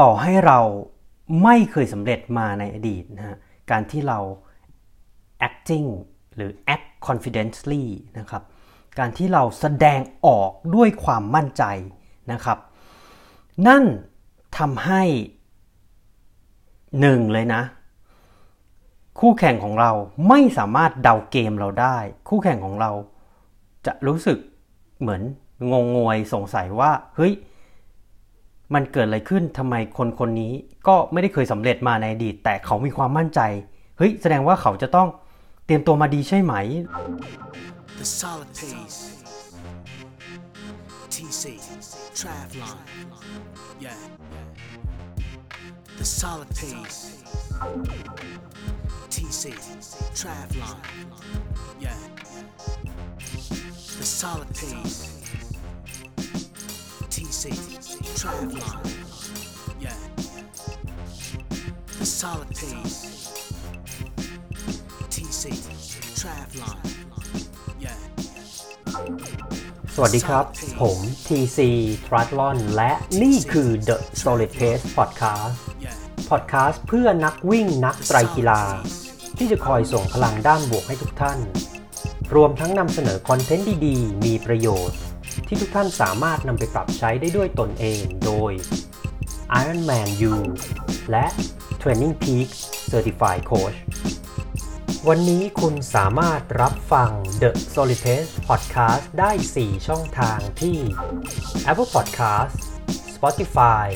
ต่อให้เราไม่เคยสำเร็จมาในอดีตนะฮะการที่เรา acting หรือ act confidently นะครับการที่เราแสดงออกด้วยความมั่นใจนะครับ นั่นทำให้หนึ่งเลยนะ คู่แข่งของเราไม่สามารถเดาเกมเราได้ คู่แข่งของเราจะรู้สึกเหมือนงงงวยสงสัยว่าเฮ้ย มันเกิดอะไรขึ้นทำไมคนคนนี้ก็ไม่ได้เคยสำเร็จมาในอดีต แต่เขามีความมั่นใจ เฮ้ย แสดงว่าเขาจะต้องเตรียมตัวมาดีใช่ไหม The solid pace. TC, Travlon. Yeah. The solid pace. TC, Travlon. Yeah. The solid pace. TC, Travlon. Yeah. The solid pace. TC, Travlon. Yeah. สวัสดีครับ ผม TC Triathlon และนี่คือ The Solid Pace Podcast Yeah. Podcast เพื่อนักวิ่งนักไตรกีฬา ที่จะคอยส่งพลังด้านบวกให้ทุกท่าน รวมทั้งนำเสนอคอนเทนต์ดีๆ มีประโยชน์ ที่ทุกท่านสามารถนำไปปรับใช้ได้ด้วยตนเองโดย Ironman U และ Training Peak Certified Coach วันนี้คุณสามารถรับฟัง The Solid Pace Podcast ได้ 4 ช่องทางที่ Apple Podcast Spotify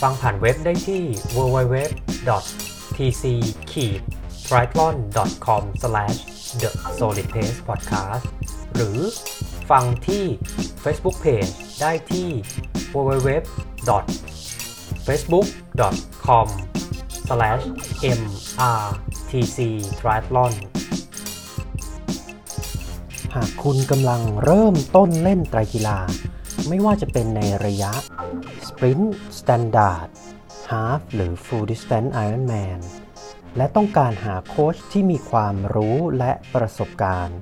ฟังผ่านเว็บได้ที่ www.tc-triathlon.com/the solid pace podcast หรือ ฟังที่ Facebook Page ได้ที่ www.com/mrtc-triathlon หากคุณกำลังเริ่มต้นเล่นไตรกีฬา ไม่ว่าจะเป็นในระยะ Sprint Standard Half หรือ Full Distance Ironman และต้องการหาโค้ชที่มีความรู้และประสบการณ์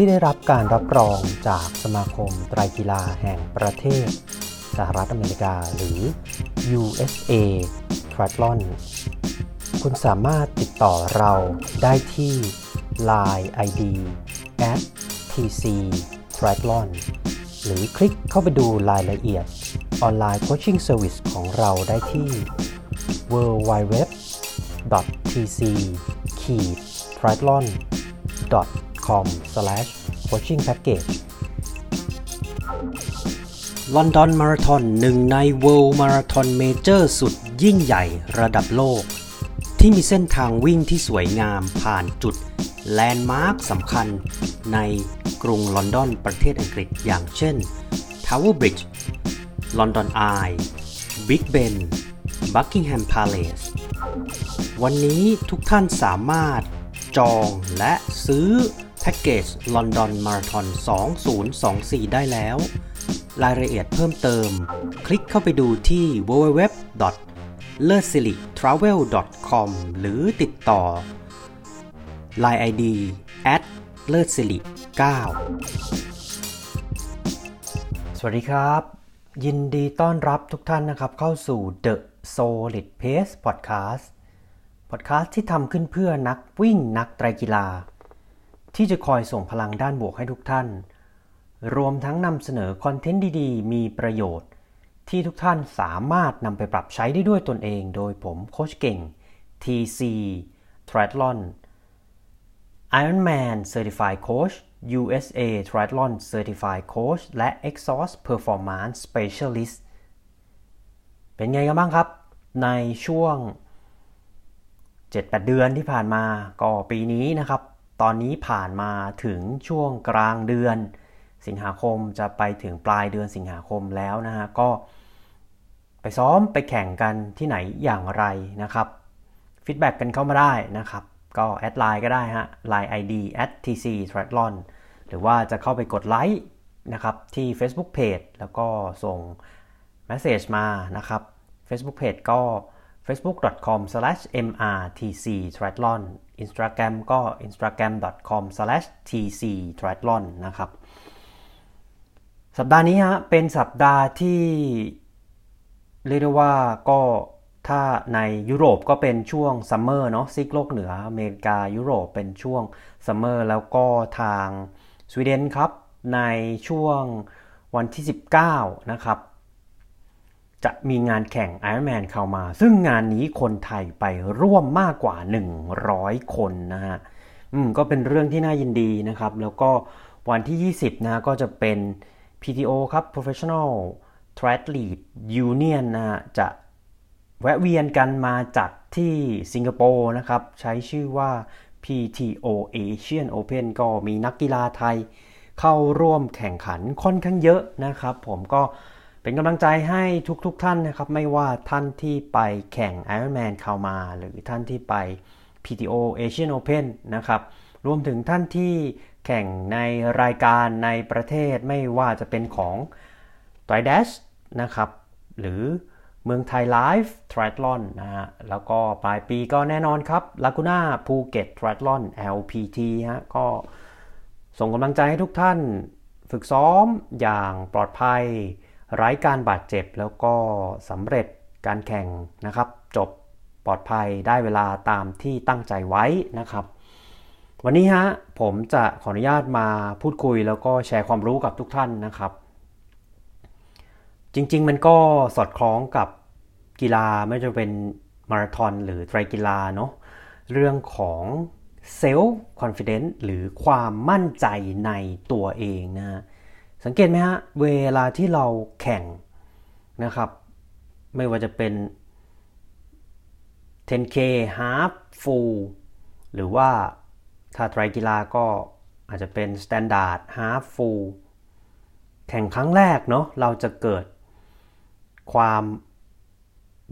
ที่ได้รับการรับรองจากสมาคมไตรกีฬาแห่งประเทศ สหรัฐอเมริกาหรือ USA Triathlon คุณสามารถติดต่อเราได้ที่ Line ID @tc triathlon หรือคลิกเข้าไปดูรายละเอียดออนไลน์ coaching service ของเราได้ที่ www.tc-triathlon.com ลอนดอนมาราธอนหนึ่งใน World Marathon Major สุดยิ่งใหญ่ระดับโลก ที่มีเส้นทางวิ่งที่สวยงามผ่านจุดแลนด์มาร์คสำคัญในกรุงลอนดอนประเทศอังกฤษอย่างเช่น Tower Bridge London Eye Big Ben Buckingham Palace วันนี้ทุกท่านสามารถจองและซื้อ พ็กเกจลอนดอนมาราธอน 2024 ได้แล้ว รายละเอียดเพิ่มเติม คลิกเข้าไปดูที่ www l e r s i l i t r a v e l com หรือติดต่อ Line ID at l e r s i l i 9สวัสดีครับ ยินดีต้อนรับทุกท่านนะครับ เข้าสู่ The Solid Pace Podcast Podcast ที่ทำขึ้นเพื่อนักวิ่งนักไตรกีฬา ที่จะคอยส่งพลังด้านบวกให้ทุกท่าน รวมทั้งนำเสนอคอนเทนต์ดีๆ มีประโยชน์ ที่ทุกท่านสามารถนำไปปรับใช้ได้ด้วยตนเอง โดยผมโคชเก่ง TC Triathlon Ironman Certified Coach USA Triathlon Certified Coach และ Exhaust Performance Specialist เป็นไงกันบ้างครับ ในช่วง 7-8 เดือนที่ผ่านมาก็ปีนี้นะครับ ตอนนี้ผ่านมาถึงช่วงกลางเดือน สิงหาคมจะไปถึงปลายเดือนสิงหาคมแล้วนะฮะก็ ไปซ้อมไปแข่งกันที่ไหนอย่างไรนะครับ feedback กันเข้ามาได้นะครับ ก็แอดไลน์ก็ได้ฮะ Line ID @tc triathlon หรือว่าจะเข้าไปกดไลค์นะครับที่ Facebook Page แล้วก็ส่ง Message มานะครับ Facebook Page ก็ facebook.com/mrtctriathlon Instagram ก็ instagram.com/tctriathlon นะครับ สัปดาห์นี้ฮะเป็นสัปดาห์ที่เรียกได้ว่าก็ถ้าในยุโรปก็เป็นช่วงซัมเมอร์เนาะซีกโลกเหนืออเมริกายุโรปเป็นช่วงซัมเมอร์แล้วก็ทางสวีเดนครับ ในช่วงวันที่ 19 นะครับ จะมีงานแข่ง Ironman เข้ามา ซึ่งงานนี้คนไทยไปร่วมมากกว่า 100 คนนะฮะอืมก็เป็นเรื่องที่น่ายินดีนะครับ แล้วก็วันที่ 20 นะก็จะเป็น PTO ครับ Professional Triathlete Union นะฮะจะแวะเวียนกันมาจัดที่สิงคโปร์นะครับ ใช้ชื่อว่า PTO Asian Open ก็มีนักกีฬาไทยเข้าร่วมแข่งขันค่อนข้างเยอะนะครับ ผมก็ เป็นกำลังใจให้ทุกๆทท่านนะครับ ไม่ว่าท่านที่ไปแข่ง Ironman เข้ามา หรือท่านที่ไป PTO Asian Open นะครับรวมถึงท่านที่แข่งในรายการในประเทศไม่ว่าจะเป็นของ t r i d a s นะครับ หรือเมืองไทยไลฟ์ทริ a ลอนนะฮะ แล้วก็ปลายปีก็แน่นอนครับลากูน่าภูเก็ตทริ a ลอน LPT ฮะ ก็ส่งกำลังใจให้ทุกท่าน ฝึกซ้อมอย่างปลอดภัย ไร้การบาดเจ็บแล้วก็สำเร็จการแข่งนะครับ จบปลอดภัยได้เวลาตามที่ตั้งใจไว้นะครับ วันนี้ฮะผมจะขออนุญาตมาพูดคุยแล้วก็แชร์ความรู้กับทุกท่านนะครับ จริงๆ มันก็สอดคล้องกับกีฬาไม่ว่าจะเป็นมาราธอนหรือไตรกีฬาเนาะเรื่องของเซลฟ์คอนฟ idence หรือความมั่นใจในตัวเองนะฮะ สังเกตไหมฮะ เวลาที่เราแข่งนะครับ ไม่ว่าจะเป็น 10K half full หรือว่าถ้าไตรกีฬาก็อาจจะเป็น standard half full แข่งครั้งแรกเนาะเราจะเกิดความ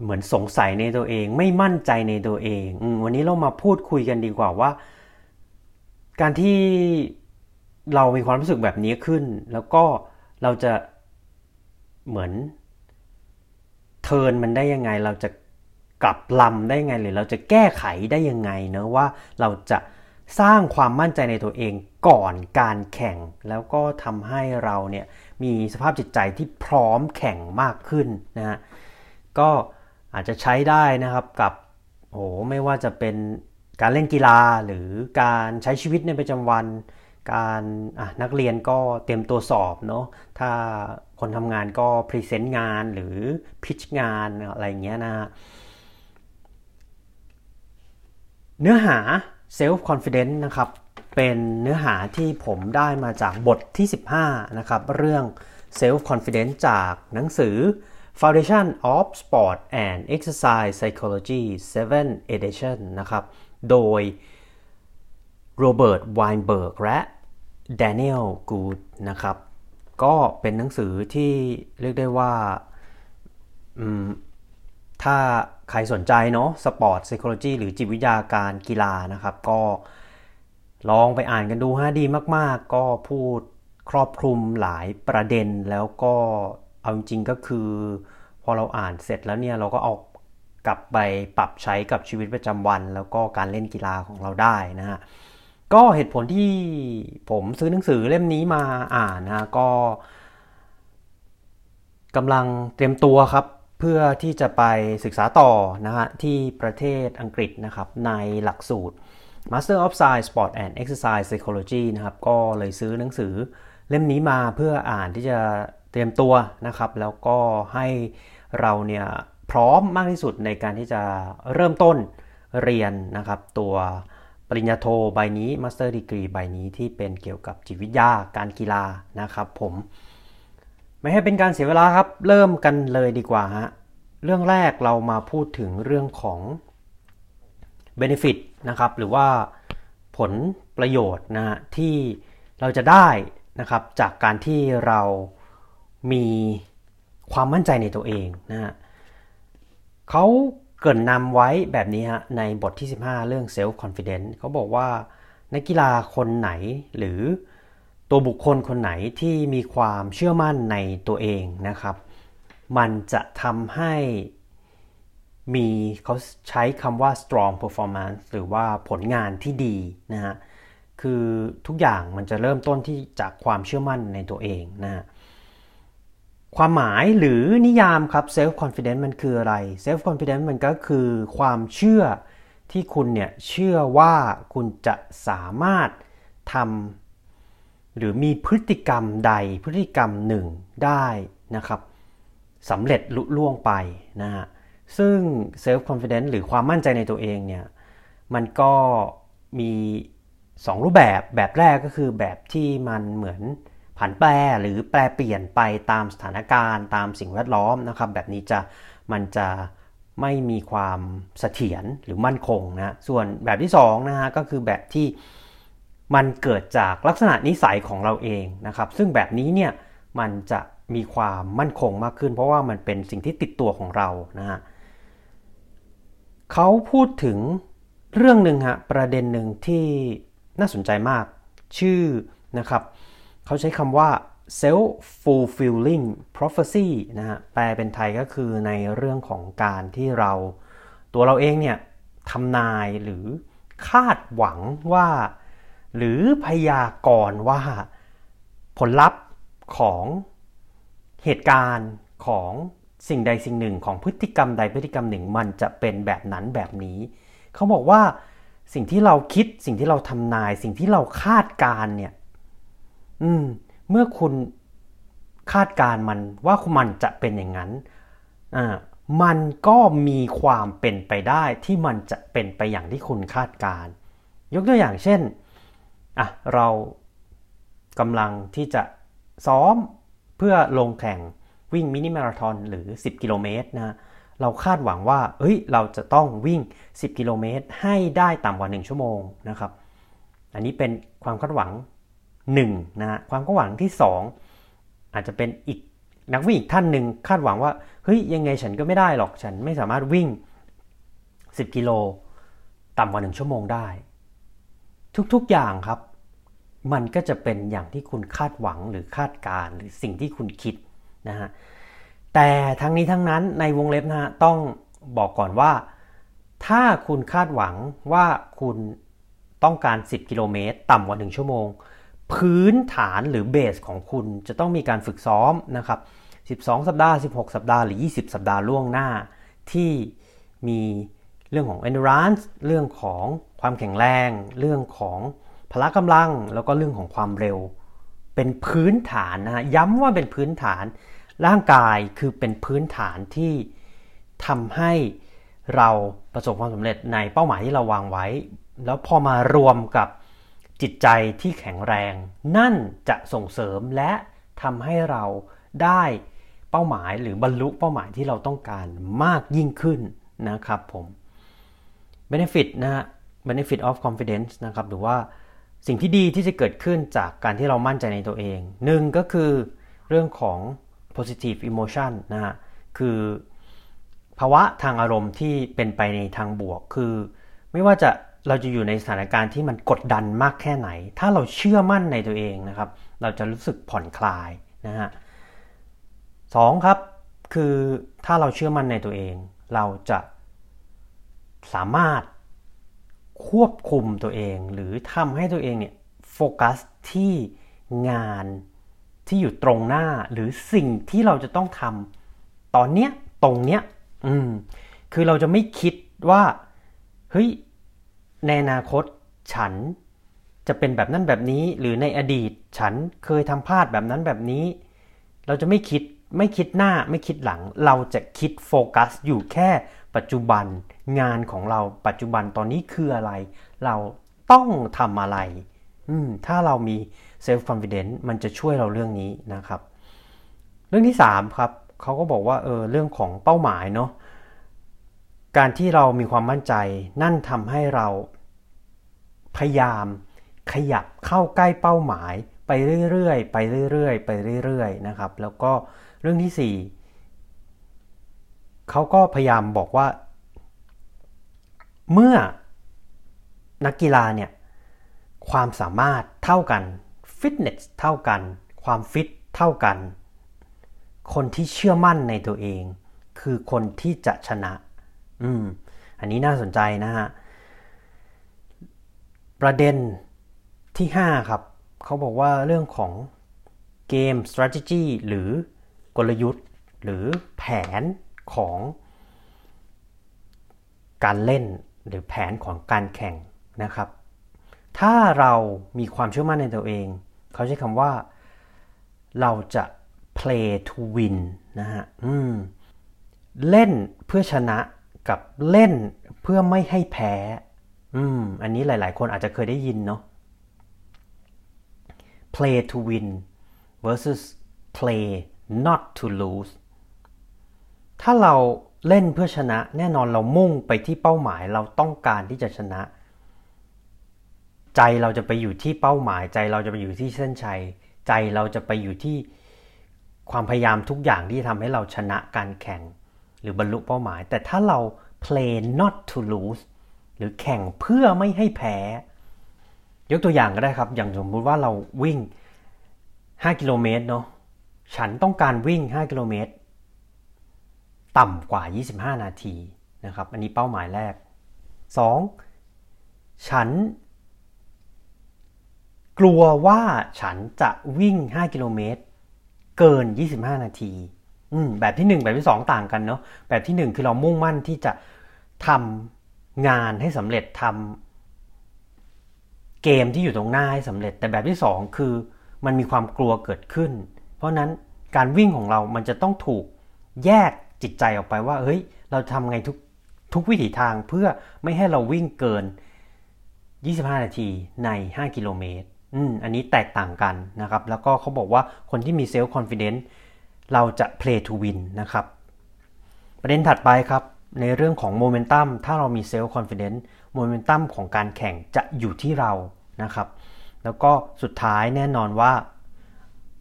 เหมือนสงสัยในตัวเอง ไม่มั่นใจในตัวเองอวันนี้เรามาพูดคุยกันดีกว่าว่า การที่ เรามีความรู้สึกแบบนี้ขึ้น แล้วก็เราจะเหมือนเทินมันได้ยังไง เราจะกลับลำได้ยังไง หรือเราจะแก้ไขได้ยังไงเนะว่าเราจะสร้างความมั่นใจในตัวเองก่อนการแข่ง แล้วก็ทำให้เราเนี่ยมีสภาพจิตใจที่พร้อมแข่งมากขึ้นนะฮะก็อาจจะใช้ได้นะครับกับโอ้ไม่ว่าจะเป็นการเล่นกีฬาหรือการใช้ชีวิตในประจำวัน การนักเรียนก็เตรียมตัวสอบเนาะถ้าคนทำงานก็พรีเซนต์งานหรือพิชงานอะไรเงี้ยนะเนื้อหา self confidence นะครับเป็นเนื้อหาที่ผมได้มาจากบทที่ 15 นะครับ เรื่อง self confidence จากหนังสือ Foundation of Sport and Exercise Psychology 7 Edition นะครับ โดย Robert Weinberg และ Daniel Gould นะครับ ก็เป็นหนังสือที่เรียกได้ว่าถ้าใครสนใจเนาะ sport psychology หรือจิตวิทยาการกีฬานะครับ ก็ลองไปอ่านกันดูฮะดีมาก ๆ ก็พูดครอบคลุมหลายประเด็นแล้วก็เอาจริงก็คือ พอเราอ่านเสร็จแล้วเนี่ยเราก็เอากลับไปปรับใช้กับชีวิตประจำวัน แล้วก็การเล่นกีฬาของเราได้นะฮะ ก็เหตุผลที่ผมซื้อหนังสือเล่มนี้มาอ่านนะก็กำลังเตรียมตัวครับ เพื่อที่จะไปศึกษาต่อนะฮะที่ประเทศอังกฤษนะครับ ในหลักสูตร Master of Science Sport and Exercise Psychology นะครับ ก็เลยซื้อหนังสือเล่มนี้มาเพื่ออ่านที่จะเตรียมตัวนะครับ แล้วก็ให้เราเนี่ยพร้อมมากที่สุดในการที่จะเริ่มต้นเรียนนะครับตัว ปริญญาโทใบนี้ master degree ใบนี้ที่เป็นเกี่ยวกับจิตวิทยาการกีฬานะครับผม ไม่ให้เป็นการเสียเวลาครับ เริ่มกันเลยดีกว่าฮะเรื่องแรกเรามาพูดถึงเรื่องของ benefit นะครับหรือว่าผลประโยชน์นะฮะที่เราจะได้นะครับจากการที่เรามีความมั่นใจในตัวเองนะฮะเขา เกินนำไว้แบบนี้ฮะในบทที่ 15 เรื่อง self confidence เขาบอกว่านักกีฬาคนไหนหรือตัวบุคคลคนไหนที่มีความเชื่อมั่นในตัวเองนะครับ มันจะทำให้มีเขาใช้คำว่า strong performance หรือว่าผลงานที่ดีนะฮะคือทุกอย่างมันจะเริ่มต้นที่จากความเชื่อมั่นในตัวเองนะฮะ ความหมายหรือนิยามครับ self confidence มันคืออะไร self confidence มันก็คือความเชื่อที่คุณเนี่ยเชื่อว่าคุณจะสามารถทำหรือมีพฤติกรรมใดพฤติกรรมหนึ่งได้นะครับสำเร็จลุล่วงไปนะฮะซึ่ง self confidence หรือความมั่นใจในตัวเองเนี่ยมันก็มี 2 รูปแบบแบบแรกก็คือแบบที่มันเหมือน ผันแปรหรือแปรเปลี่ยนไปตามสถานการณ์ ตามสิ่งแวดล้อมนะครับแบบนี้จะมันจะไม่มีความเสถียรหรือมั่นคงนะส่วนแบบที่2นะฮะก็คือแบบที่มันเกิดจากลักษณะนิสัยของเราเองนะครับซึ่งแบบนี้เนี่ยมันจะมีความมั่นคงมากขึ้น เพราะว่ามันเป็นสิ่งที่ติดตัวของเรานะฮะเขาพูดถึงเรื่องหนึ่งฮะประเด็นหนึ่งที่น่าสนใจมากชื่อนะครับ เขาใช้คำว่า self fulfilling prophecy นะฮะแปลเป็นไทยก็คือในเรื่องของการที่เรา ตัวเราเองเนี่ยทำนายหรือคาดหวังว่า หรือพยากรณ์ว่าผลลัพธ์ของเหตุการณ์ของสิ่งใดสิ่งหนึ่งของพฤติกรรมใดพฤติกรรมหนึ่งมันจะเป็นแบบนั้นแบบนี้ เขาบอกว่าสิ่งที่เราคิดสิ่งที่เราทำนาย สิ่งที่เราคาดการเนี่ย อืม เมื่อคุณคาดการมันว่ามันจะเป็นอย่างนั้นอ่ามันก็มีความเป็นไปได้ที่มันจะเป็นไปอย่างที่คุณคาดการ ยกตัวอย่างเช่นอะเรากำลังที่จะซ้อมเพื่อลงแข่งวิ่งมินิมาราทอนหรือ 10 กิโลเมตรนะเราคาดหวังว่าเฮ้ย เราจะต้องวิ่ง 10 กิโลเมตรให้ได้ต่ำกว่า 1 ชั่วโมงนะครับ อันนี้เป็นความคาดหวัง 1นะความคาดหวังที่ 2 อาจจะเป็นอีกนักวิ่งอีกท่านหนึ่งคาดหวังว่าเฮ้ยยังไงฉันก็ไม่ได้หรอกฉันไม่สามารถวิ่ง 10 กิโลต่ำกว่า1ชั่วโมงได้ ทุกๆอย่างครับ มันก็จะเป็นอย่างที่คุณคาดหวังหรือคาดการหรือสิ่งที่คุณคิดนะฮะแต่ทั้งนี้ทั้งนั้นในวงเล็บนะฮะต้องบอกก่อนว่า ถ้าคุณคาดหวังว่าคุณต้องการ 10 กิโลเมตร ต่ำกว่า 1 ชั่วโมง พื้นฐานหรือเบสของคุณจะต้องมีการฝึกซ้อมนะครับ12 สัปดาห์ 16 สัปดาห์หรือ 20 สัปดาห์ล่วงหน้า ที่มีเรื่องของ endurance เรื่องของความแข็งแรง เรื่องของพละกำลัง แล้วก็เรื่องของความเร็ว เป็นพื้นฐานนะฮะย้ำว่าเป็นพื้นฐาน ร่างกายคือเป็นพื้นฐานที่ทำให้เราประสบความสำเร็จในเป้าหมายที่เราวางไว้ แล้วพอมารวมกับ จิตใจที่แข็งแรง นั่นจะส่งเสริมและทำให้เราได้เป้าหมายหรือบรรลุเป้าหมายที่เราต้องการมากยิ่งขึ้นนะครับผม benefit นะฮะ benefit of confidence นะครับหรือว่าสิ่งที่ดีที่จะเกิดขึ้นจากการที่เรามั่นใจในตัวเองหนึ่งก็คือเรื่องของ positive emotion นะฮะคือภาวะทางอารมณ์ที่เป็นไปในทางบวก คือ ไม่ว่าจะ เราจะอยู่ในสถานการณ์ที่มันกดดันมากแค่ไหน ถ้าเราเชื่อมั่นในตัวเองนะครับ เราจะรู้สึกผ่อนคลายนะฮะสองครับคือถ้าเราเชื่อมั่นในตัวเอง เราจะสามารถควบคุมตัวเอง หรือทำให้ตัวเองเนี่ยโฟกัสที่งานที่อยู่ตรงหน้าหรือสิ่งที่เราจะต้องทำตอนเนี้ยตรงเนี้ยอืมคือเราจะไม่คิดว่าเฮ้ย ในอนาคตฉันจะเป็นแบบนั้นแบบนี้ หรือในอดีตฉันเคยทำพลาดแบบนั้นแบบนี้ เราจะไม่คิดไม่คิดหน้าไม่คิดหลัง เราจะคิดโฟกัสอยู่แค่ปัจจุบันงานของเราปัจจุบันตอนนี้คืออะไร เราต้องทำอะไรอืมถ้าเรามี self confidence มันจะช่วยเราเรื่องนี้นะครับ เรื่องที่ 3 ครับเขาก็บอกว่าเออเรื่องของเป้าหมายเนาะ การที่เรามีความมั่นใจ นั่นทำให้เรา พยายามขยับเข้าใกล้เป้าหมายไปเรื่อยๆ ไปเรื่อยๆ ไปเรื่อยๆ นะครับ แล้วก็เรื่องที่ 4 เขาก็พยายามบอกว่า เมื่อนักกีฬาเนี่ย ความสามารถเท่ากัน ฟิตเนสเท่ากัน ความฟิตเท่ากัน คนที่เชื่อมั่นในตัวเอง คือคนที่จะชนะ อืมอันนี้น่าสนใจนะฮะ ประเด็นที่ 5 ครับ เขาบอกว่าเรื่องของเกม strategy หรือกลยุทธ์ หรือแผนของการเล่นหรือแผนของการแข่งนะครับ ถ้าเรามีความเชื่อมั่นในตัวเอง เขาใช้คำว่าเราจะ play to win นะฮะอืมเล่นเพื่อชนะ กับเล่นเพื่อไม่ให้แพ้ อืม อันนี้หลาย ๆ คนอาจจะเคยได้ยินเนาะ play to win versus play not to lose ถ้าเราเล่นเพื่อชนะแน่นอนเรามุ่งไปที่เป้าหมายเราต้องการที่จะชนะ ใจเราจะไปอยู่ที่เป้าหมาย ใจเราจะไปอยู่ที่เส้นชัย ใจเราจะไปอยู่ที่ความพยายามทุกอย่างที่ทำให้เราชนะการแข่ง หรือบรรลุเป้าหมาย แต่ถ้าเรา play not to lose หรือแข่งเพื่อไม่ให้แพ้ ยกตัวอย่างก็ได้ครับ อย่างสมมุติว่าเราวิ่ง 5 กิโลเมตรเนาะฉันต้องการวิ่ง 5 กิโลเมตร ต่ำกว่า 25 นาทีนะครับ อันนี้เป้าหมายแรก 2. ฉัน กลัวว่าฉันจะวิ่ง 5 กิโลเมตร เกิน 25 นาที แบบที่ 1 แบบที่ 2 ต่างกันเนาะแบบที่ 1 คือเรามุ่งมั่นที่จะทำงานให้สำเร็จทำเกมที่อยู่ตรงหน้าให้สำเร็จ แต่แบบที่ 2 คือมันมีความกลัวเกิดขึ้น เพราะนั้นการวิ่งของเรามันจะต้องถูกแยกจิตใจออกไปว่าเฮ้ย เราทำไงทุกทุกวิถีทางเพื่อไม่ให้เราวิ่งเกิน 25 นาทีใน 5 กิโลเมตร อืม อันนี้แตกต่างกันนะครับ แล้วก็เขาบอกว่าคนที่มีเซลล์คอนฟิ dence เราจะ play to win นะครับ ประเด็นถัดไปครับ ในเรื่องของโมเมนตัมถ้าเรามีเซลล์คอนฟิ dence โมเมนตัมของการแข่งจะอยู่ที่เรานะครับ แล้วก็สุดท้ายแน่นอนว่า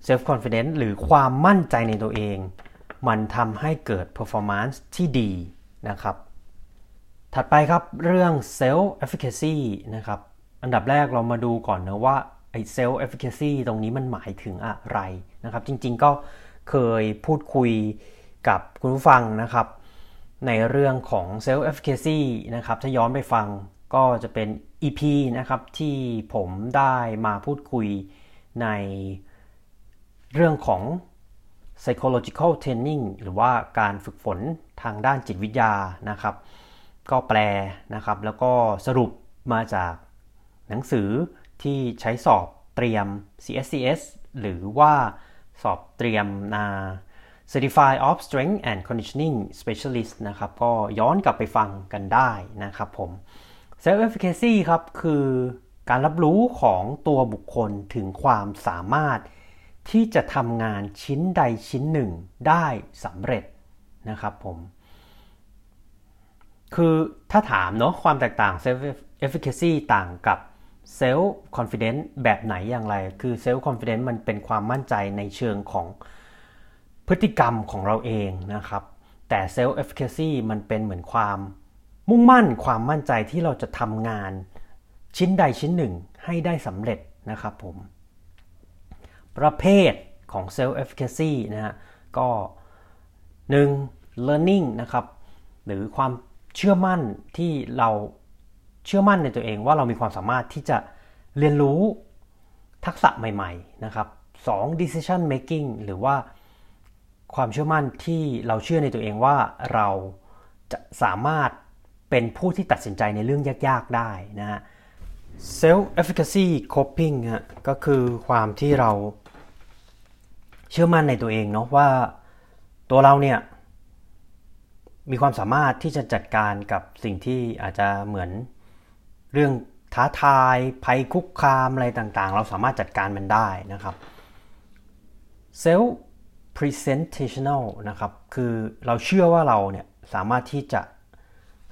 self confidence หรือความมั่นใจในตัวเอง มันทำให้เกิด performance ที่ดีนะครับ ถัดไปครับเรื่อง self efficacy นะครับ อันดับแรกเรามาดูก่อนนะว่าไอ้ self efficacy ตรงนี้มันหมายถึงอะไรนะครับ จริงๆก็ เคยพูดคุยกับคุณผู้ฟังนะครับ ในเรื่องของ self efficacy นะครับ ถ้าย้อนไปฟังก็จะเป็น EP นะครับที่ผมได้มาพูดคุยในเรื่องของ psychological training หรือว่าการฝึกฝนทางด้านจิตวิทยานะครับ ก็แปลนะครับ แล้วก็สรุปมาจากหนังสือที่ใช้สอบเตรียม CSCS หรือว่า สอบเตรียมนา Certified of Strength and Conditioning Specialist นะครับ ก็ย้อนกลับไปฟังกันได้นะครับผม Self Efficacy ครับ คือการรับรู้ของตัวบุคคลถึงความสามารถที่จะทำงานชิ้นใดชิ้นหนึ่งได้สำเร็จนะครับผม คือถ้าถามเนาะความแตกต่าง self efficacy ต่างกับ self confidence แบบไหนอย่างไร คือ self confidence มันเป็นความมั่นใจในเชิงของพฤติกรรมของเราเองนะครับ แต่ self efficacy มันเป็นเหมือนความมุ่งมั่นความมั่นใจที่เราจะทำงานชิ้นใดชิ้นหนึ่งให้ได้สำเร็จนะครับผม ประเภทของ self efficacy นะฮะก็ 1. learning นะครับ หรือความเชื่อมั่นที่เรา เชื่อมั่นในตัวเองว่าเรามีความสามารถที่จะเรียนรู้ทักษะใหม่ๆนะครับ 2. decision making หรือว่าความเชื่อมั่นที่เราเชื่อในตัวเองว่าเราจะสามารถเป็นผู้ที่ตัดสินใจในเรื่องยากๆได้นะฮะ self efficacy coping ฮะก็คือความที่เราเชื่อมั่นในตัวเองเนาะว่าตัวเราเนี่ยมีความสามารถที่จะจัดการกับสิ่งที่อาจจะเหมือน เรื่องท้าทายภัยคุกคามอะไรต่างๆ เราสามารถจัดการมันได้นะครับ self presentational นะครับ คือเราเชื่อว่าเราเนี่ยสามารถที่จะ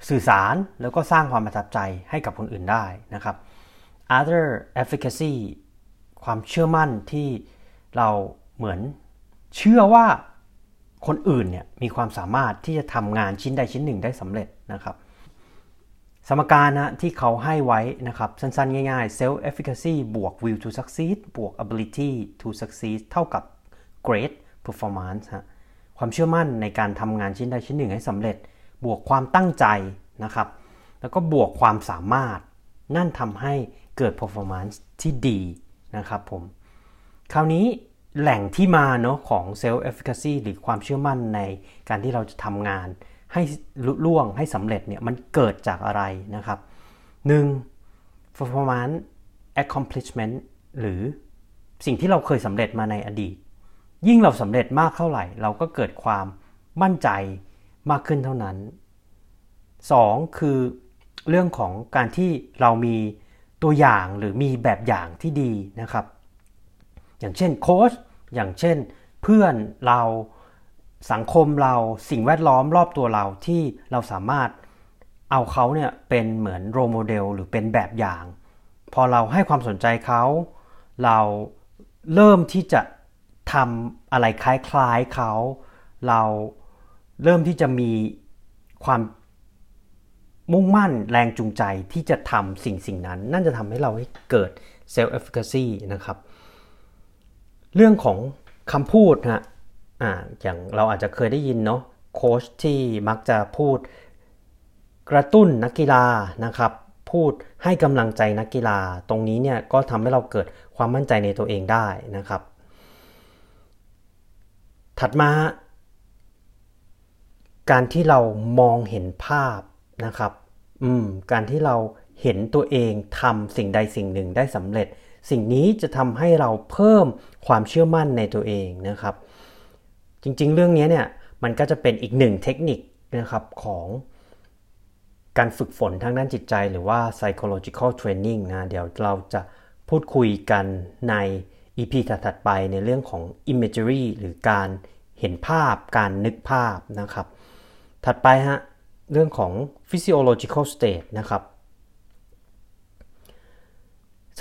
สื่อสารแล้วก็สร้างความประทับใจให้กับคนอื่นได้นะครับ other efficacy ความเชื่อมั่นที่เราเหมือนเชื่อว่าคนอื่นเนี่ยมีความสามารถที่จะทำงานชิ้นใดชิ้นหนึ่งได้สำเร็จนะครับ สมการนะที่เขาให้ไว้นะครับ สั้นๆ ง่ายๆ self efficacy บวก will to succeed บวก ability to succeed เท่ากับ great performance ฮะความเชื่อมั่นในการทำงานชิ้นใดชิ้นหนึ่งให้สำเร็จ บวกความตั้งใจนะครับ แล้วก็บวกความสามารถ นั่นทำให้เกิด performance ที่ดีนะครับผม คราวนี้แหล่งที่มาเนาะของ self efficacy หรือความเชื่อมั่นในการที่เราจะทำงาน ให้ลุล่วงให้สำเร็จเนี่ยมันเกิดจากอะไรนะครับ 1. performance accomplishment หรือสิ่งที่เราเคยสำเร็จมาในอดีต ยิ่งเราสำเร็จมากเท่าไหร่ เราก็เกิดความมั่นใจมากขึ้นเท่านั้น 2. คือเรื่องของการที่เรามีตัวอย่างหรือมีแบบอย่างที่ดีนะครับ อย่างเช่นโค้ชอย่างเช่นเพื่อนเรา สังคมเราสิ่งแวดล้อมรอบตัวเราที่เราสามารถเอาเขาเนี่ยเป็นเหมือนโรโมเดลหรือเป็นแบบอย่าง พอเราให้ความสนใจเขา เราเริ่มที่จะทำอะไรคล้ายๆเขา เราเริ่มที่จะมีความมุ่งมั่นแรงจูงใจที่จะทำสิ่งสิ่งนั้น นั่นจะทำให้เราให้เกิด self efficacy นะครับ เรื่องของคำพูดนะ อ่าอย่างเราอาจจะเคยได้ยินเนาะโค้ชที่มักจะพูดกระตุ้นนักกีฬานะครับ พูดให้กำลังใจนักกีฬา ตรงนี้เนี่ยก็ทำให้เราเกิดความมั่นใจในตัวเองได้นะครับ ถัดมา การที่เรามองเห็นภาพนะครับ อืม การที่เราเห็นตัวเองทำสิ่งใดสิ่งหนึ่งได้สำเร็จ สิ่งนี้จะทำให้เราเพิ่มความเชื่อมั่นในตัวเองนะครับ จริง ๆ เรื่องนี้เนี่ยมันก็จะเป็นอีกหนึ่งเทคนิคนะครับของการฝึกฝนทางด้านจิตใจหรือว่า psychological training นะเดี๋ยวเราจะพูดคุยกันใน EP ถัดๆไปในเรื่องของ imagery หรือการเห็นภาพการนึกภาพนะครับ ถัดไปฮะเรื่องของ physiological state นะครับ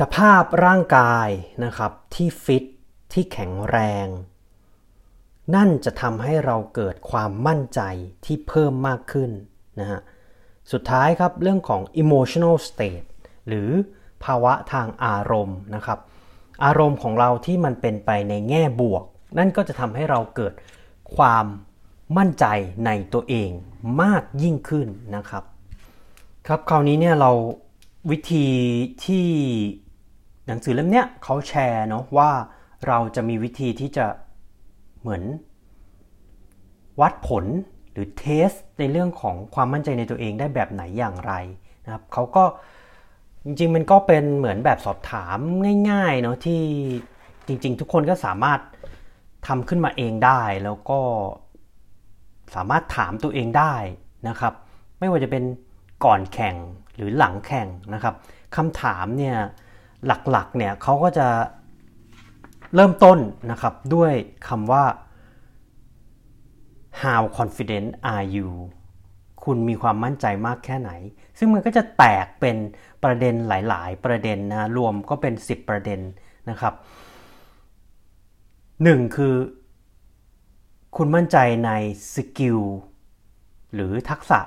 สภาพร่างกายนะครับที่ฟิตที่แข็งแรง นั่นจะทำให้เราเกิดความมั่นใจที่เพิ่มมากขึ้นนะฮะสุดท้ายครับเรื่องของ emotional state หรือภาวะทางอารมณ์นะครับ อารมณ์ของเราที่มันเป็นไปในแง่บวก นั่นก็จะทำให้เราเกิดความมั่นใจในตัวเองมากยิ่งขึ้นนะครับ ครับคราวนี้เนี่ยเราวิธีที่หนังสือเล่มเนี้ยเขาแชร์เนาะว่าเราจะมีวิธีที่จะ เหมือน วัดผลหรือเทสในเรื่องของความมั่นใจในตัวเองได้แบบไหนอย่างไรนะครับเขาก็จริงๆมันก็เป็นเหมือนแบบสอบถามง่ายๆเนาะที่จริง ๆ ทุกคนก็สามารถทำขึ้นมาเองได้แล้วก็สามารถถามตัวเองได้นะครับ ไม่ว่าจะเป็นก่อนแข่งหรือหลังแข่งนะครับคำถามเนี่ยหลักๆเนี่ยเขาก็จะ เริ่มต้นนะครับด้วยคำว่า how confident are you คุณมีความมั่นใจมากแค่ไหน ซึ่งมันก็จะแตกเป็นประเด็นหลาย ๆ ประเด็นนะรวมก็เป็น 10 ประเด็นนะครับหนึ่งคือ คุณมั่นใจในสกิลหรือทักษะ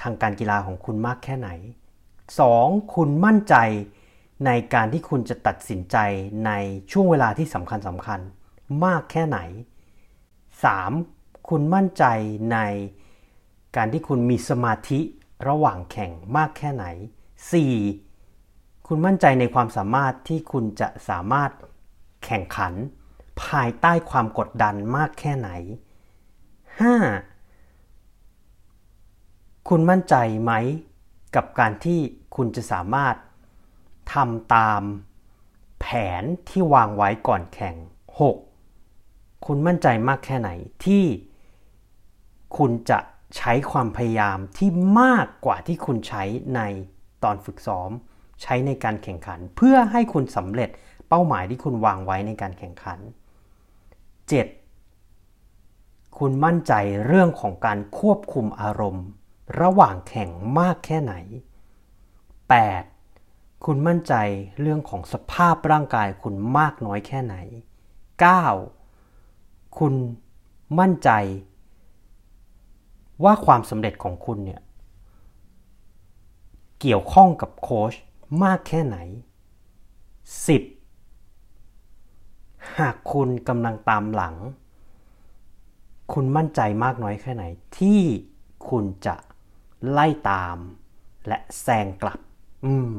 ทางการกีฬาของคุณมากแค่ไหน 2. คุณมั่นใจ ในการที่คุณจะตัดสินใจในช่วงเวลาที่สำคัญสำคัญมากแค่ไหน 3. คุณมั่นใจในการที่คุณมีสมาธิระหว่างแข่งมากแค่ไหน 4. คุณมั่นใจในความสามารถที่คุณจะสามารถแข่งขัน ภายใต้ความกดดันมากแค่ไหน 5. คุณมั่นใจไหม กับการที่คุณจะสามารถ ทำตามแผนที่วางไว้ก่อนแข่ง 6. คุณมั่นใจมากแค่ไหนที่คุณจะใช้ความพยายามที่มากกว่าที่คุณใช้ในตอนฝึกซ้อม ใช้ในการแข่งขัน เพื่อให้คุณสำเร็จเป้าหมายที่คุณวางไว้ในการแข่งขัน 7. คุณมั่นใจเรื่องของการควบคุมอารมณ์ ระหว่างแข่งมากแค่ไหน 8. คุณมั่นใจเรื่องของสภาพร่างกายคุณมากน้อยแค่ไหน 9. คุณมั่นใจ ว่าความสำเร็จของคุณเนี่ยเกี่ยวข้องกับโค้ชมากแค่ไหน 10. หากคุณกำลังตามหลัง คุณมั่นใจมากน้อยแค่ไหน ที่คุณจะไล่ตามและแซงกลับ อืม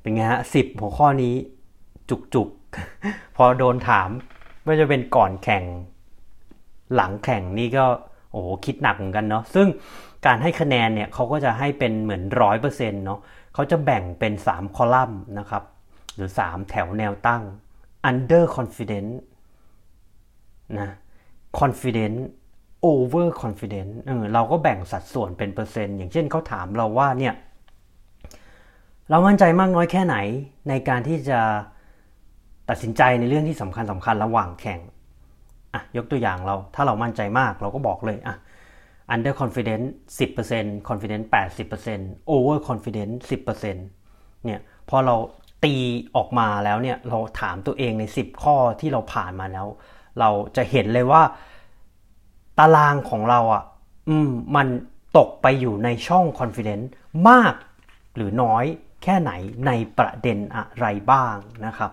เป็นไงฮะสิบหัวข้อนี้จุกๆพอโดนถามไม่ว่าจะเป็นก่อนแข่ง หลังแข่งนี่ก็โอ้โหคิดหนักเหมือนกันเนาะซึ่งการให้คะแนนเนี่ยเขาก็จะให้เป็นเหมือนร้อยเปอร์เซ็นต์เนาะเขาจะแบ่งเป็น 3 คอลัมน์นะครับ หรือ 3 แถวแนวตั้ง under confident นะ confident over confident เออเราก็แบ่งสัดส่วนเป็นเปอร์เซ็นต์ อย่างเช่นเขาถามเราว่าเนี่ย เรามั่นใจมากน้อยแค่ไหนในการที่จะตัดสินใจในเรื่องที่สำคัญสำคัญระหว่างแข่งอะยกตัวอย่างเราถ้าเรามั่นใจมากเราก็บอกเลยอะ under confident 10% confident 80% over confident 10%เนี่ยพอเราตีออกมาแล้วเนี่ยเราถามตัวเองใน 10 ข้อที่เราผ่านมาแล้ว เราจะเห็นเลยว่า ตารางของเราอะอืมมันตกไปอยู่ในช่อง confident มากหรือน้อย แค่ไหนในประเด็นอะไรบ้างนะครับ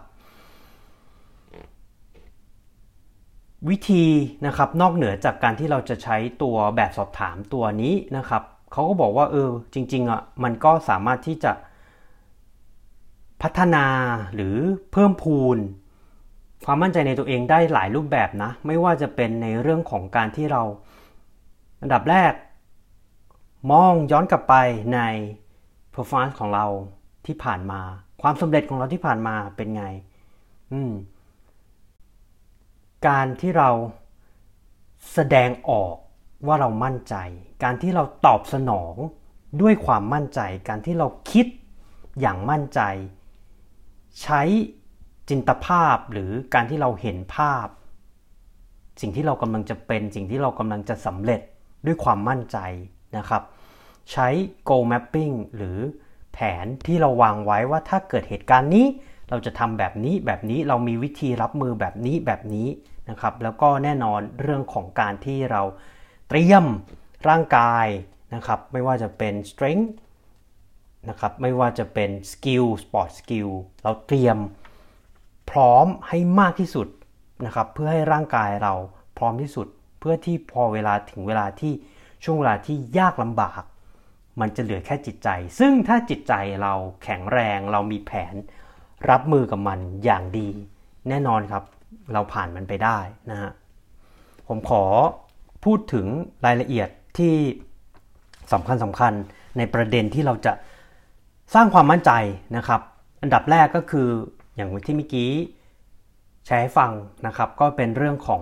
วิธีนะครับนอกเหนือจากการที่เราจะใช้ตัวแบบสอบถามตัวนี้นะครับเขาก็บอกว่าเออจริงๆอะมันก็สามารถที่จะพัฒนาหรือเพิ่มพูน ความมั่นใจในตัวเองได้หลายรูปแบบนะ ไม่ว่าจะเป็นในเรื่องของการที่เราอันดับแรก มองย้อนกลับไปใน performance ของเรา ที่ผ่านมา ความสำเร็จของเราที่ผ่านมาเป็นไง อืม การที่เราแสดงออกว่าเรามั่นใจ การที่เราตอบสนองด้วยความมั่นใจ การที่เราคิดอย่างมั่นใจ ใช้จินตภาพหรือการที่เราเห็นภาพ สิ่งที่เรากำลังจะเป็น สิ่งที่เรากำลังจะสำเร็จด้วยความมั่นใจนะครับ ใช้ goal mapping หรือ แผนที่เราวางไว้ว่าถ้าเกิดเหตุการณ์นี้ เราจะทำแบบนี้แบบนี้เรามีวิธีรับมือแบบนี้แบบนี้นะครับ แล้วก็แน่นอนเรื่องของการที่เราเตรียมร่างกายนะครับ ไม่ว่าจะเป็น strength นะครับไม่ว่าจะเป็น skill sport skill เราเตรียมพร้อมให้มากที่สุดนะครับเพื่อให้ร่างกายเราพร้อมที่สุด เพื่อที่พอเวลาถึงเวลาที่ช่วงเวลาที่ยากลำบาก มันจะเหลือแค่จิตใจ ซึ่งถ้าจิตใจเราแข็งแรงเรามีแผน รับมือกับมันอย่างดี แน่นอนครับ เราผ่านมันไปได้นะฮะผมขอพูดถึงรายละเอียดที่สำคัญสำคัญในประเด็นที่เราจะสร้างความมั่นใจนะครับ อันดับแรกก็คืออย่างที่เมื่อกี้แชร์ให้ฟังนะครับ ก็เป็นเรื่องของ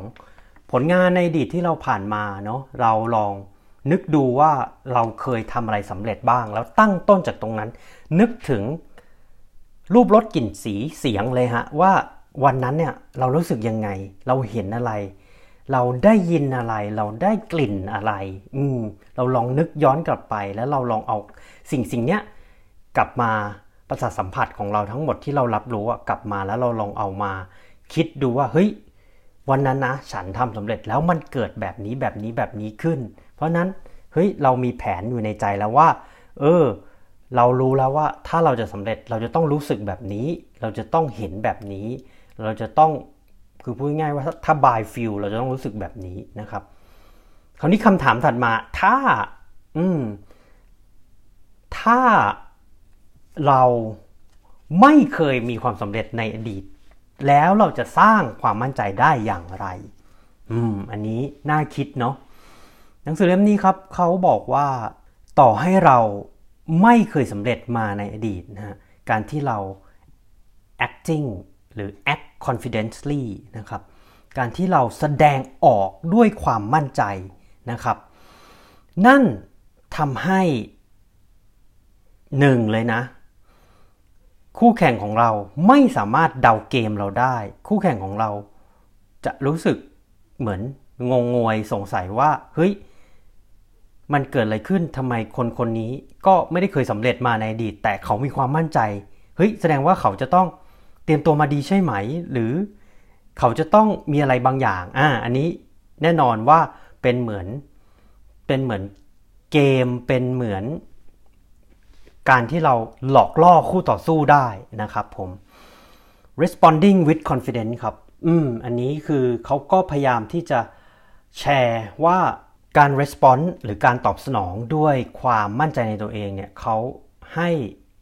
ผลงานในอดีตที่เราผ่านมาเนาะเราลอง นึกดูว่าเราเคยทำอะไรสำเร็จบ้าง แล้วตั้งต้นจากตรงนั้น นึกถึงรูปรสกลิ่นสีเสียงเลยฮะ ว่าวันนั้นเนี่ยเรารู้สึกยังไง เราเห็นอะไร เราได้ยินอะไร เราได้กลิ่นอะไร อืมเราลองนึกย้อนกลับไป แล้วเราลองเอาสิ่งสิ่งเนี้ยกลับมาประสาทสัมผัสของเราทั้งหมดที่เรารับรู้กลับมาแล้วเราลองเอามา คิดดูว่าเฮ้ยวันนั้นนะฉันทำสำเร็จแล้วมันเกิดแบบนี้แบบนี้แบบนี้ขึ้น เพราะนั้นเฮ้ยเรามีแผนอยู่ในใจแล้วว่า เออ เรารู้แล้วว่าถ้าเราจะสำเร็จเราจะต้องรู้สึกแบบนี้ เราจะต้องเห็นแบบนี้ เราจะต้องคือพูดง่ายว่าถ้า by feel เราจะต้องรู้สึกแบบนี้นะครับ คราวนี้คำถามถัดมาถ้า อืม ถ้าเราไม่เคยมีความสำเร็จในอดีต แล้วเราจะสร้างความมั่นใจได้อย่างไร อืม อันนี้น่าคิดเนาะ หนังสือเล่มนี้ครับเขาบอกว่าต่อให้เราไม่เคยสำเร็จมาในอดีตนะฮะการที่เรา acting หรือ act confidently นะครับการที่เราแสดงออกด้วยความมั่นใจนะครับ นั่นทำให้หนึ่งเลยนะ คู่แข่งของเราไม่สามารถเดาเกมเราได้ คู่แข่งของเราจะรู้สึกเหมือนงงงวยสงสัยว่า เฮ้ย มันเกิดอะไรขึ้นทำไมคนคนนี้ก็ไม่ได้เคยสำเร็จมาในอดีต แต่เขามีความมั่นใจ เฮ้ย แสดงว่าเขาจะต้องเตรียมตัวมาดีใช่ไหม หรือเขาจะต้องมีอะไรบางอย่าง อ่า อันนี้แน่นอนว่าเป็นเหมือน เป็นเหมือนเกม เป็นเหมือน การที่เราหลอกล่อคู่ต่อสู้ได้นะครับผม responding with confidence ครับ อืม อันนี้คือเขาก็พยายามที่จะแชร์ว่า การ response หรือการตอบสนองด้วยความมั่นใจในตัวเองเนี่ยเขาให้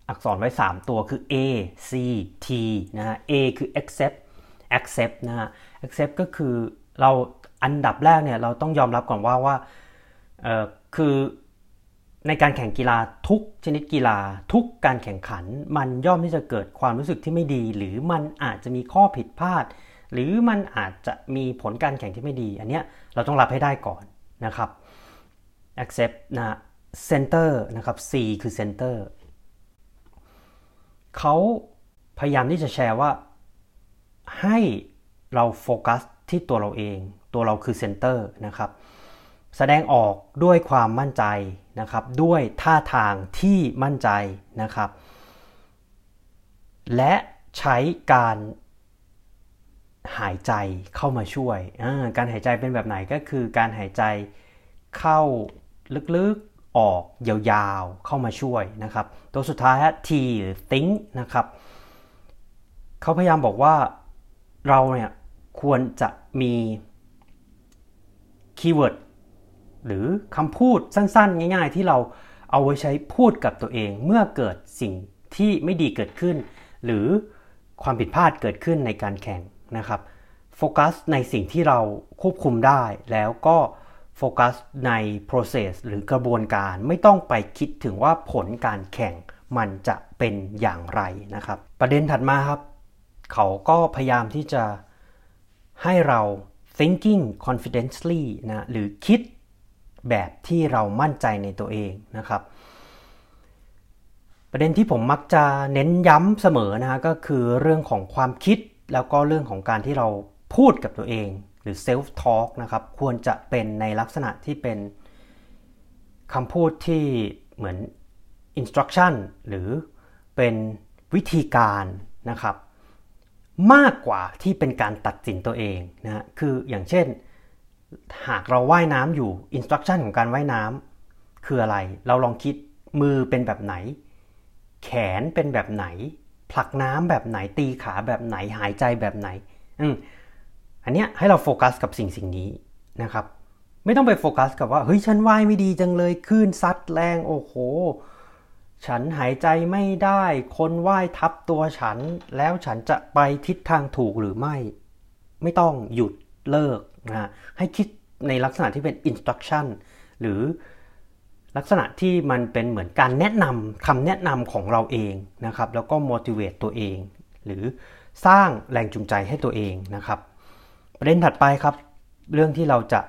อักษรไว้ 3 ตัวคือ A C T นะฮะ A คือ accept accept นะฮะ accept ก็คือเราอันดับแรกเนี่ยเราต้องยอมรับก่อนว่าว่าคือในการแข่งกีฬาทุกชนิดกีฬาทุกการแข่งขัน มันย่อมที่จะเกิดความรู้สึกที่ไม่ดี หรือมันอาจจะมีข้อผิดพลาด หรือมันอาจจะมีผลการแข่งที่ไม่ดี อันเนี้ยเราต้องรับให้ได้ก่อน นะครับ accept นะ center นะครับ C คือ center เขาพยายามที่จะแชร์ว่า ให้เราโฟกัสที่ตัวเราเอง ตัวเราคือเซนเตอร์นะครับ แสดงออกด้วยความมั่นใจนะครับ ด้วยท่าทางที่มั่นใจนะครับ และใช้การ หายใจเข้ามาช่วย การหายใจเป็นแบบไหนก็คือการหายใจเข้าลึกๆ ออกยาวๆ เข้ามาช่วยนะครับ ตัวสุดท้าย T หรือ think นะครับ เขาพยายามบอกว่าเราเนี่ยควรจะมี keyword หรือคำพูดสั้นๆ ง่ายๆ ที่เราเอาไว้ใช้พูดกับตัวเองเมื่อเกิดสิ่งที่ไม่ดีเกิดขึ้น หรือความผิดพลาดเกิดขึ้นในการแข่ง นะครับโฟกัสในสิ่งที่เราควบคุมได้ แล้วก็โฟกัสใน process หรือกระบวนการไม่ต้องไปคิดถึงว่าผลการแข่งมันจะเป็นอย่างไรนะครับ ประเด็นถัดมาครับ เขาก็พยายามที่จะให้เรา thinking confidently นะหรือคิดแบบที่เรามั่นใจในตัวเองนะครับ ประเด็นที่ผมมักจะเน้นย้ำเสมอนะก็คือเรื่องของความคิด แล้วก็เรื่องของการที่เราพูดกับตัวเองหรือ self talk นะครับควรจะเป็นในลักษณะที่เป็นคำพูดที่เหมือน instruction หรือเป็นวิธีการนะครับมากกว่าที่เป็นการตัดสินตัวเองนะคืออย่างเช่น หากเราว่ายน้ำอยู่ instruction ของการว่ายน้ำคืออะไร เราลองคิดมือเป็นแบบไหน แขนเป็นแบบไหน ผลักน้ำแบบไหนตีขาแบบไหนหายใจแบบไหน อืมอันเนี้ยให้เราโฟกัสกับสิ่งสิ่งนี้นะครับ ไม่ต้องไปโฟกัสกับว่าเฮ้ยฉันว่ายไม่ดีจังเลยคลื่นซัดแรงโอ้โห ฉันหายใจไม่ได้ คนว่ายทับตัวฉัน แล้วฉันจะไปทิศทางถูกหรือไม่ ไม่ต้องหยุดเลิกนะให้คิดในลักษณะที่เป็น instruction หรือ ลักษณะที่มันเป็นเหมือนการแนะนำคำแนะนำของเราเองนะครับ แล้วก็ motivate ตัวเอง หรือสร้างแรงจูงใจให้ตัวเองนะครับ ประเด็นถัดไปครับ เรื่องที่เราจะ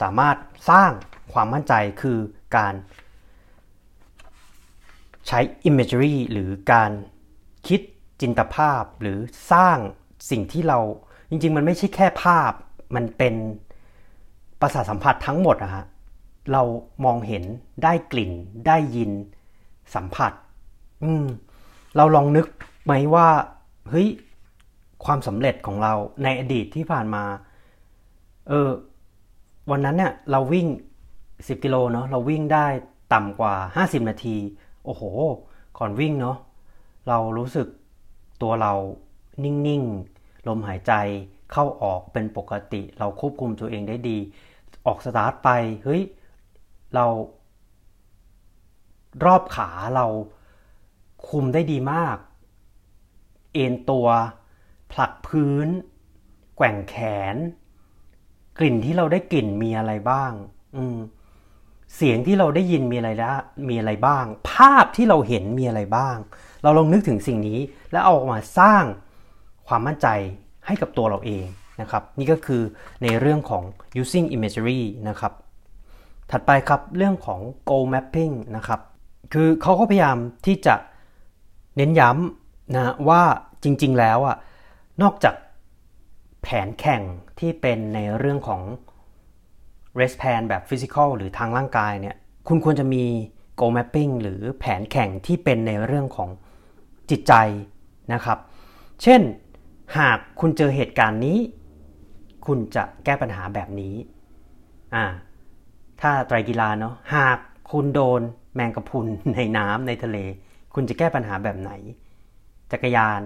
สามารถสร้างความมั่นใจคือการใช้ imagery หรือการคิดจินตภาพหรือสร้างสิ่งที่เราจริง ๆ มันไม่ใช่แค่ภาพ มันเป็นประสาทสัมผัสทั้งหมดอะฮะ เรามองเห็นได้กลิ่นได้ยินสัมผัส อืม เราลองนึกไหมว่า เฮ้ย ความสำเร็จของเราในอดีตที่ผ่านมา เออ วันนั้นเนี่ย เราวิ่ง 10 กิโลเนาะเราวิ่งได้ต่ำกว่า 50 นาที โอ้โห ก่อนวิ่งเนาะเรารู้สึกตัวเรานิ่ง ๆ ลมหายใจเข้าออกเป็นปกติ เราควบคุมตัวเองได้ดี ออกสตาร์ทไป เฮ้ย เรารอบขาเราคุมได้ดีมาก เอ็นตัวผลักพื้น แกว่งแขน กลิ่นที่เราได้กลิ่นมีอะไรบ้าง อืมเสียงที่เราได้ยินมีอะไรละมีอะไรบ้าง ภาพที่เราเห็นมีอะไรบ้าง เราลองนึกถึงสิ่งนี้แล้วเอาออกมาสร้างความมั่นใจให้กับตัวเราเองนะครับ นี่ก็คือในเรื่องของ using imagery นะครับ ถัดไปครับเรื่องของ goal mapping นะครับ คือเขาก็พยายามที่จะเน้นย้ำนะว่าจริงๆแล้วอะนอกจากแผนแข่งที่เป็นในเรื่องของ rest plan แบบ physical หรือทางร่างกายเนี่ยคุณควรจะมี goal mapping หรือแผนแข่งที่เป็นในเรื่องของจิตใจนะครับ เช่นหากคุณเจอเหตุการณ์นี้ คุณจะแก้ปัญหาแบบนี้อ่า ถ้าไตรกีฬาเนาะหากคุณโดนแมงกะพรุนในน้ำในทะเล คุณจะแก้ปัญหาแบบไหน จักรยาน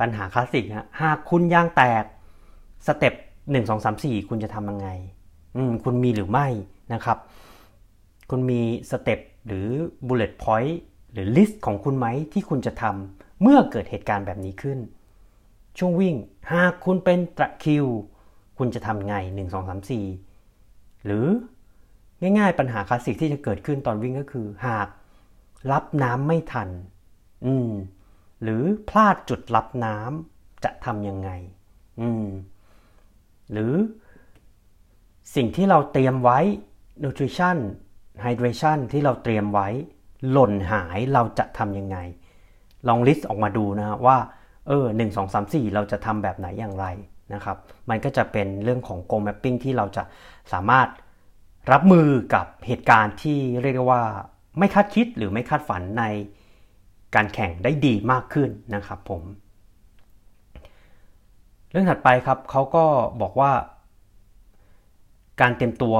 ปัญหาคลาสสิกนะหากคุณยางแตก step หนึ่งสองสามสี่คุณจะทำยังไงคุณมีหรือไม่นะครับ คุณมี step หรือ bullet point หรือ list ของคุณไหมที่คุณจะทำเมื่อเกิดเหตุการณ์แบบนี้ขึ้น ช่วงวิ่ง หากคุณเป็นตะคิว คุณจะทำไง1 2 3 4 หรือง่ายๆปัญหาคลาสสิกที่จะเกิดขึ้นตอนวิ่งก็คือ หากรับน้ำไม่ทัน อืม หรือพลาดจุดรับน้ำจะทำยังไง อืม หรือสิ่งที่เราเตรียมไว้ nutrition hydration ที่เราเตรียมไว้ หล่นหายเราจะทำยังไง ลองลิสต์ออกมาดูนะว่า เออหนึ่งสองสามสี่เราจะทำแบบไหนอย่างไร นะครับ มันก็จะเป็นเรื่องของ goal mapping ที่เราจะสามารถรับมือกับเหตุการณ์ที่เรียกว่าไม่คาดคิดหรือไม่คาดฝันในการแข่งได้ดีมากขึ้นนะครับผม เรื่องถัดไปครับเขาก็บอกว่า การเตรียมตัว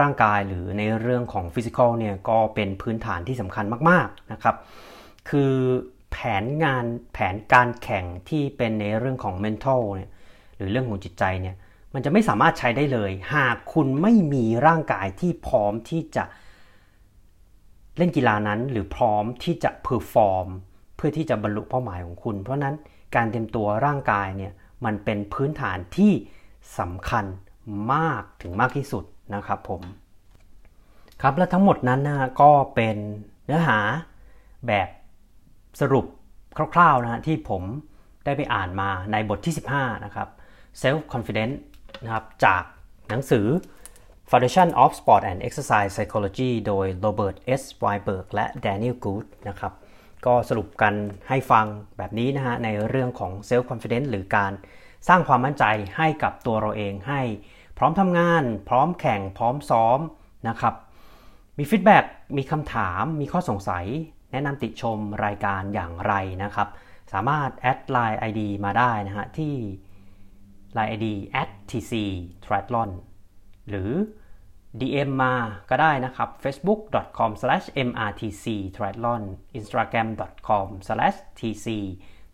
ร่างกายหรือในเรื่องของฟิสิกอลเนี่ยก็เป็นพื้นฐานที่สำคัญมากๆนะครับ คือแผนงานแผนการแข่งที่เป็นในเรื่องของ mental เนี่ย หรือเรื่องของจิตใจเนี่ยมันจะไม่สามารถใช้ได้เลย หากคุณไม่มีร่างกายที่พร้อมที่จะเล่นกีฬานั้น หรือพร้อมที่จะ perform เพื่อที่จะบรรลุเป้าหมายของคุณ เพราะนั้นการเตรียมตัวร่างกายเนี่ยมันเป็นพื้นฐานที่สำคัญมากถึงมากที่สุดนะครับผมครับและทั้งหมดนั้นนะก็เป็นเนื้อหาแบบสรุปคร่าวๆนะฮะที่ผมได้ไปอ่านมาในบทที่ 15 นะครับ Self Confidence นะครับจากหนังสือ Foundation of Sport and Exercise Psychology โดย Robert S. Weinberg และ Daniel Good นะครับก็สรุปกันให้ฟังแบบนี้นะฮะในเรื่องของ Self Confidence หรือการสร้างความมั่นใจให้กับตัวเราเองให้ พร้อมทำงาน พร้อมแข่งพร้อมซ้อมนะครับมี feedback มีคำถาม มีข้อสงสัย แนะนำติชมรายการอย่างไรนะครับ สามารถแอดไลน์ ID มาได้นะฮะที่ Line ID @tc triathlon หรือ DM มาก็ได้นะครับ facebook.com/mrtc triathlon instagram.com/tc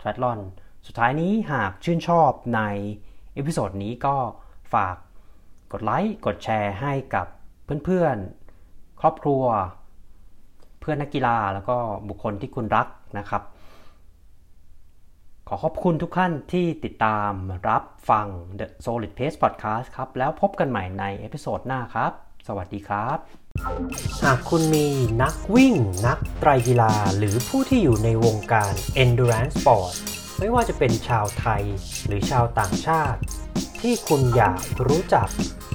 triathlon สุดท้ายนี้หากชื่นชอบใน episode นี้ก็ฝากกดไลค์ กดแชร์ให้กับเพื่อนๆ ครอบครัว เพื่อนนักกีฬาแล้วก็บุคคลที่คุณรักนะครับ ขอขอบคุณทุกท่านที่ติดตามรับฟัง The Solid Pace Podcast ครับ แล้วพบกันใหม่ใน episode หน้าครับ สวัสดีครับ หากคุณมีนักวิ่ง นักไตรกีฬา หรือผู้ที่อยู่ในวงการ Endurance Sport ไม่ว่าจะเป็นชาวไทยหรือชาวต่างชาติ ที่คุณอยากรู้จัก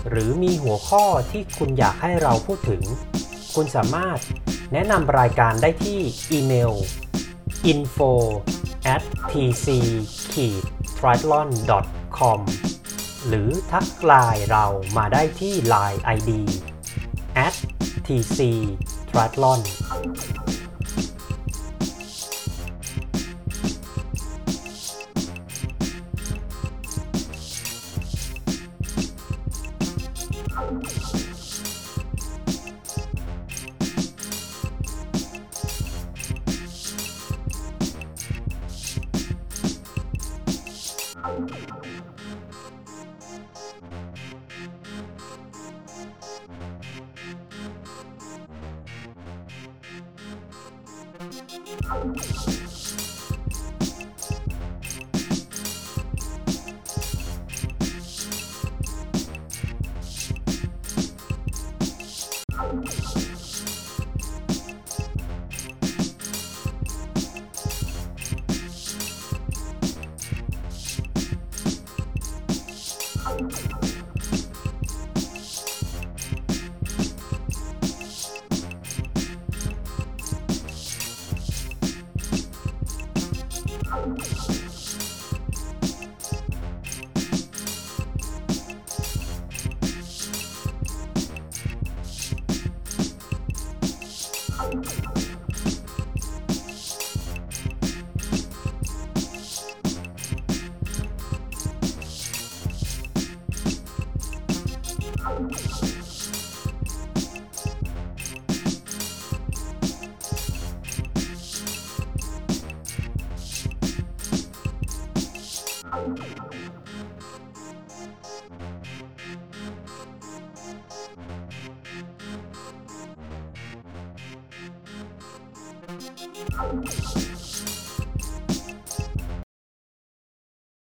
หรือมีหัวข้อที่คุณอยากให้เราพูดถึง คุณสามารถแนะนำรายการได้ที่อีเมล info at pc triathlon com หรือทักไลน์เรามาได้ที่ Line ID at tc triathlon